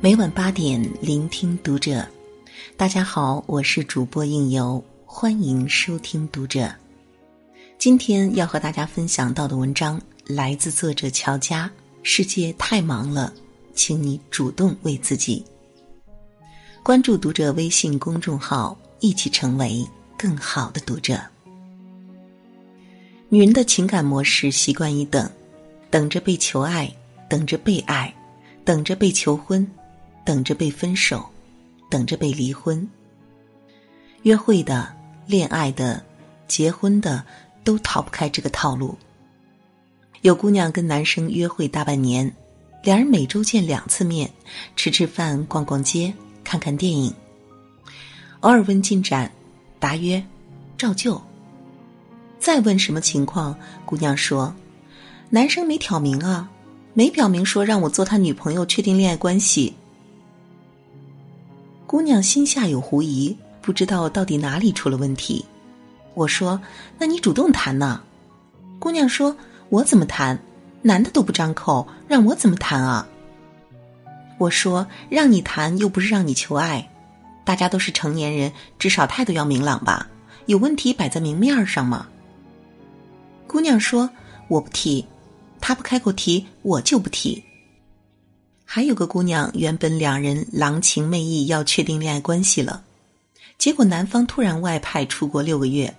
每晚八点，聆听读者。大家好，我是主播应由，欢迎收听读者。今天要和大家分享到的文章来自作者乔佳。世界太忙了，请你主动为自己。关注读者微信公众号，一起成为更好的读者。女人的情感模式习惯于等，等着被求爱，等着被爱，等着被求婚，等着被分手，等着被离婚。约会的、恋爱的、结婚的，都逃不开这个套路。有姑娘跟男生约会大半年，两人每周见两次面，吃吃饭、逛逛街、看看电影，偶尔问进展，答曰，照旧。再问什么情况，姑娘说：“男生没挑明啊，没表明说让我做他女朋友，确定恋爱关系。”姑娘心下有狐疑，不知道到底哪里出了问题。我说：“那你主动谈呢？”姑娘说。我怎么谈？男的都不张口，让我怎么谈啊？我说让你谈又不是让你求爱，大家都是成年人，至少态度要明朗吧？有问题摆在明面上嘛。姑娘说我不提，他不开口提，我就不提。还有个姑娘，原本两人郎情妹意要确定恋爱关系了，结果男方突然外派出国六个月。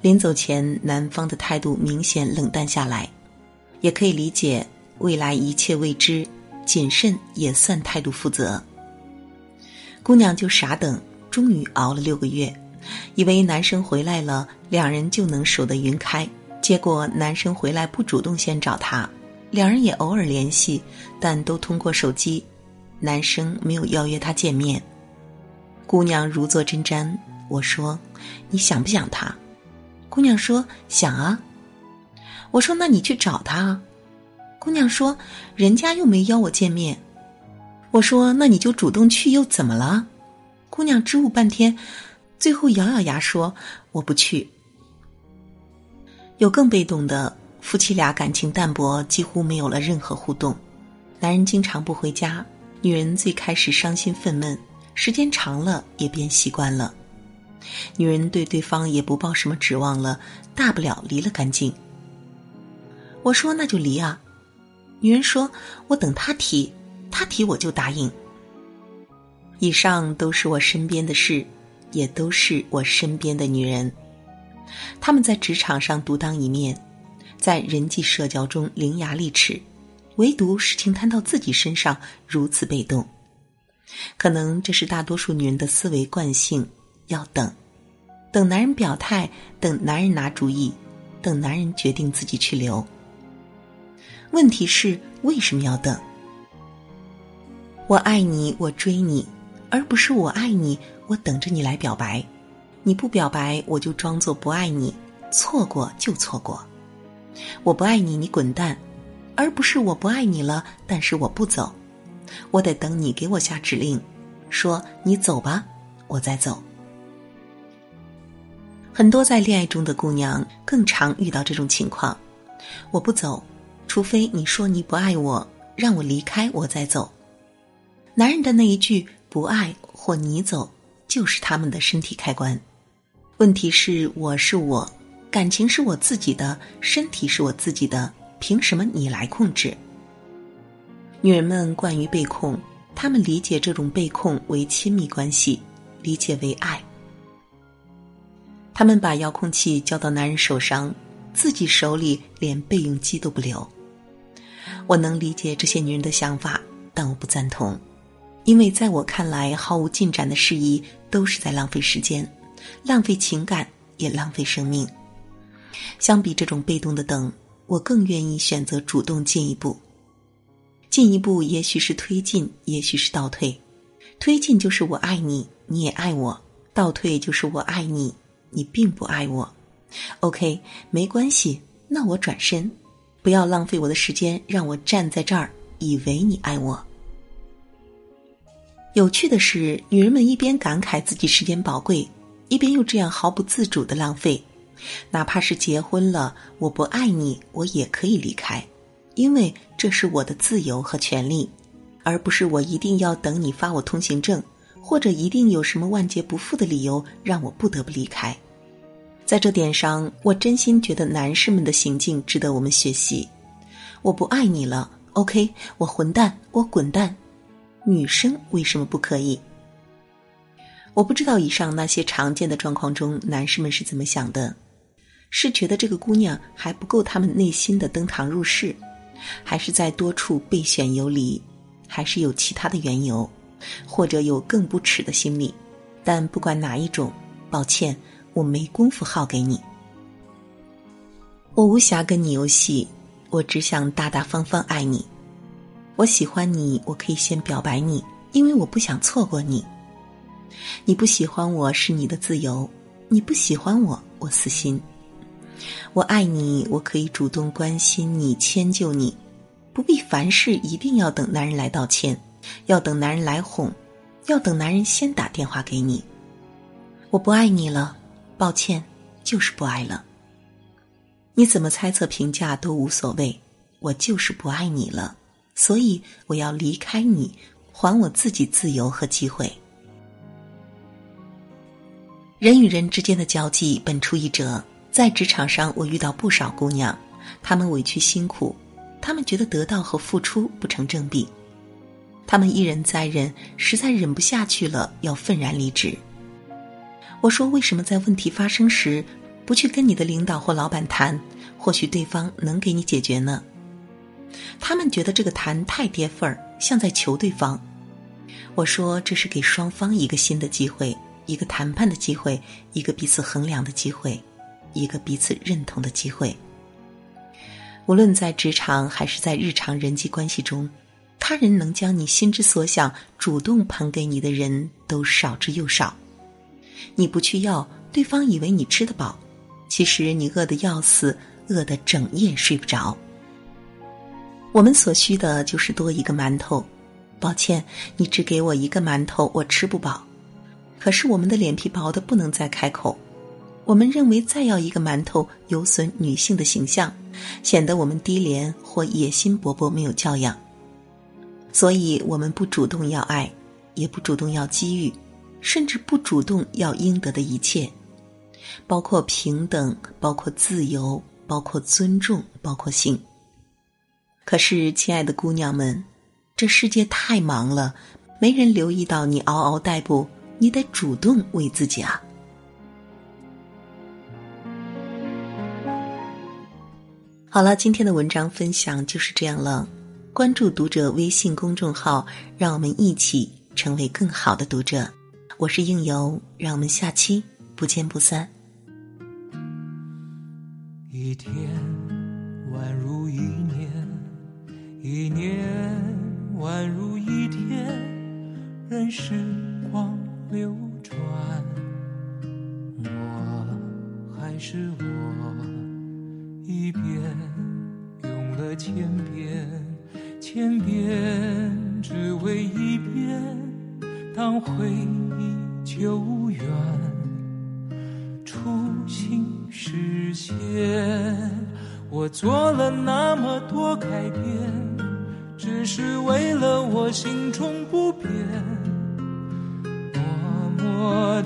临走前，男方的态度明显冷淡下来，也可以理解未来一切未知，谨慎也算态度负责。姑娘就傻等，终于熬了六个月，以为男生回来了，两人就能守得云开。结果男生回来不主动先找她，两人也偶尔联系，但都通过手机，男生没有邀约她见面。姑娘如坐针毡，我说：“你想不想他？”姑娘说：“想啊。”我说：“那你去找他啊。”姑娘说：“人家又没邀我见面。”我说：“那你就主动去又怎么了？”姑娘支吾半天，最后咬咬牙说：“我不去。”有更被动的夫妻俩，感情淡薄，几乎没有了任何互动。男人经常不回家，女人最开始伤心愤懑，时间长了也变习惯了。女人对对方也不抱什么指望了，大不了离了干净。我说那就离啊，女人说我等他提，他提我就答应。以上都是我身边的事，也都是我身边的女人。他们在职场上独当一面，在人际社交中伶牙俐齿，唯独事情摊到自己身上如此被动。可能这是大多数女人的思维惯性。要等，等男人表态，等男人拿主意，等男人决定自己去留。问题是为什么要等？我爱你，我追你，而不是我爱你，我等着你来表白。你不表白，我就装作不爱你，错过就错过。我不爱你，你滚蛋，而不是我不爱你了，但是我不走。我得等你给我下指令，说你走吧，我再走。很多在恋爱中的姑娘更常遇到这种情况：我不走，除非你说你不爱我，让我离开，我再走。男人的那一句“不爱”或“你走”，就是他们的身体开关。问题是，我是我，感情是我自己的，身体是我自己的，凭什么你来控制？女人们惯于被控，她们理解这种被控为亲密关系，理解为爱。他们把遥控器交到男人手上，自己手里连备用机都不留。我能理解这些女人的想法，但我不赞同，因为在我看来，毫无进展的事宜都是在浪费时间，浪费情感，也浪费生命。相比这种被动的等，我更愿意选择主动进一步。进一步也许是推进，也许是倒退。推进就是我爱你，你也爱我；倒退就是我爱你。你并不爱我，OK，没关系，那我转身，不要浪费我的时间，让我站在这儿，以为你爱我。有趣的是，女人们一边感慨自己时间宝贵，一边又这样毫不自主的浪费，哪怕是结婚了，我不爱你，我也可以离开，因为这是我的自由和权利，而不是我一定要等你发我通行证，或者一定有什么万劫不复的理由让我不得不离开。在这点上，我真心觉得男士们的行径值得我们学习。我不爱你了，OK，我混蛋，我滚蛋。女生为什么不可以？我不知道以上那些常见的状况中，男士们是怎么想的。是觉得这个姑娘还不够他们内心的登堂入室，还是在多处备选游离，还是有其他的缘由，或者有更不耻的心理？但不管哪一种，抱歉，我没工夫耗给你。我无暇跟你游戏，我只想大大方方爱你。我喜欢你，我可以先表白你，因为我不想错过你。你不喜欢我是你的自由，你不喜欢我，我死心。我爱你，我可以主动关心你、迁就你，不必凡事一定要等男人来道歉，要等男人来哄，要等男人先打电话给你。我不爱你了，抱歉，就是不爱了。你怎么猜测、评价都无所谓，我就是不爱你了，所以我要离开你，还我自己自由和机会。人与人之间的交际本出一辙。在职场上，我遇到不少姑娘，她们委屈辛苦，她们觉得得到和付出不成正比，她们一忍再忍，实在忍不下去了，要愤然离职。我说：“为什么在问题发生时，不去跟你的领导或老板谈？或许对方能给你解决呢？”他们觉得这个谈太跌份儿，像在求对方。我说：“这是给双方一个新的机会，一个谈判的机会，一个彼此衡量的机会。”一个彼此认同的机会。无论在职场还是在日常人际关系中，他人能将你心之所想主动捧给你的人都少之又少。你不去要，对方以为你吃得饱，其实你饿得要死，饿得整夜睡不着。我们所需的就是多一个馒头。抱歉，你只给我一个馒头，我吃不饱。可是我们的脸皮薄的不能再开口。我们认为再要一个馒头有损女性的形象，显得我们低廉或野心勃勃、没有教养，所以我们不主动要爱，也不主动要机遇，甚至不主动要应得的一切，包括平等，包括自由，包括尊重，包括性。可是，亲爱的姑娘们，这世界太忙了，没人留意到你嗷嗷待哺，你得主动为自己啊。好了，今天的文章分享就是这样了。关注读者微信公众号，让我们一起成为更好的读者。我是应由，让我们下期不见不散。一天宛如一年，一年宛如一天，任时光流转，我还是我。一遍用了千遍，千遍只为一遍。当回忆久远，初心实现。我做了那么多改变，只是为了我心中不变。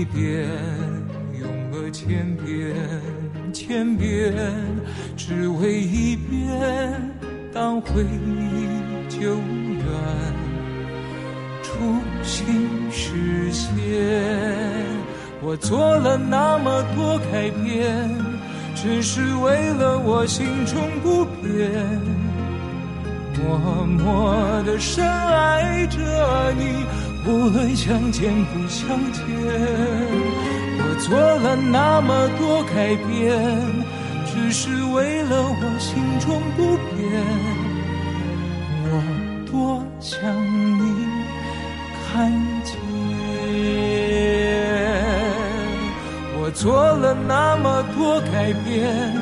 一遍用了千遍千遍，只为一遍当回忆久远，初心实现。我做了那么多改变，只是为了我心中不变。默默的深爱着你，无论相见不相见。我做了那么多改变，只是为了我心中不变。我多想你看见。我做了那么多改变，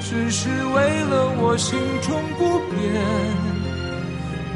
只是为了我心中不变。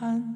变。想你看。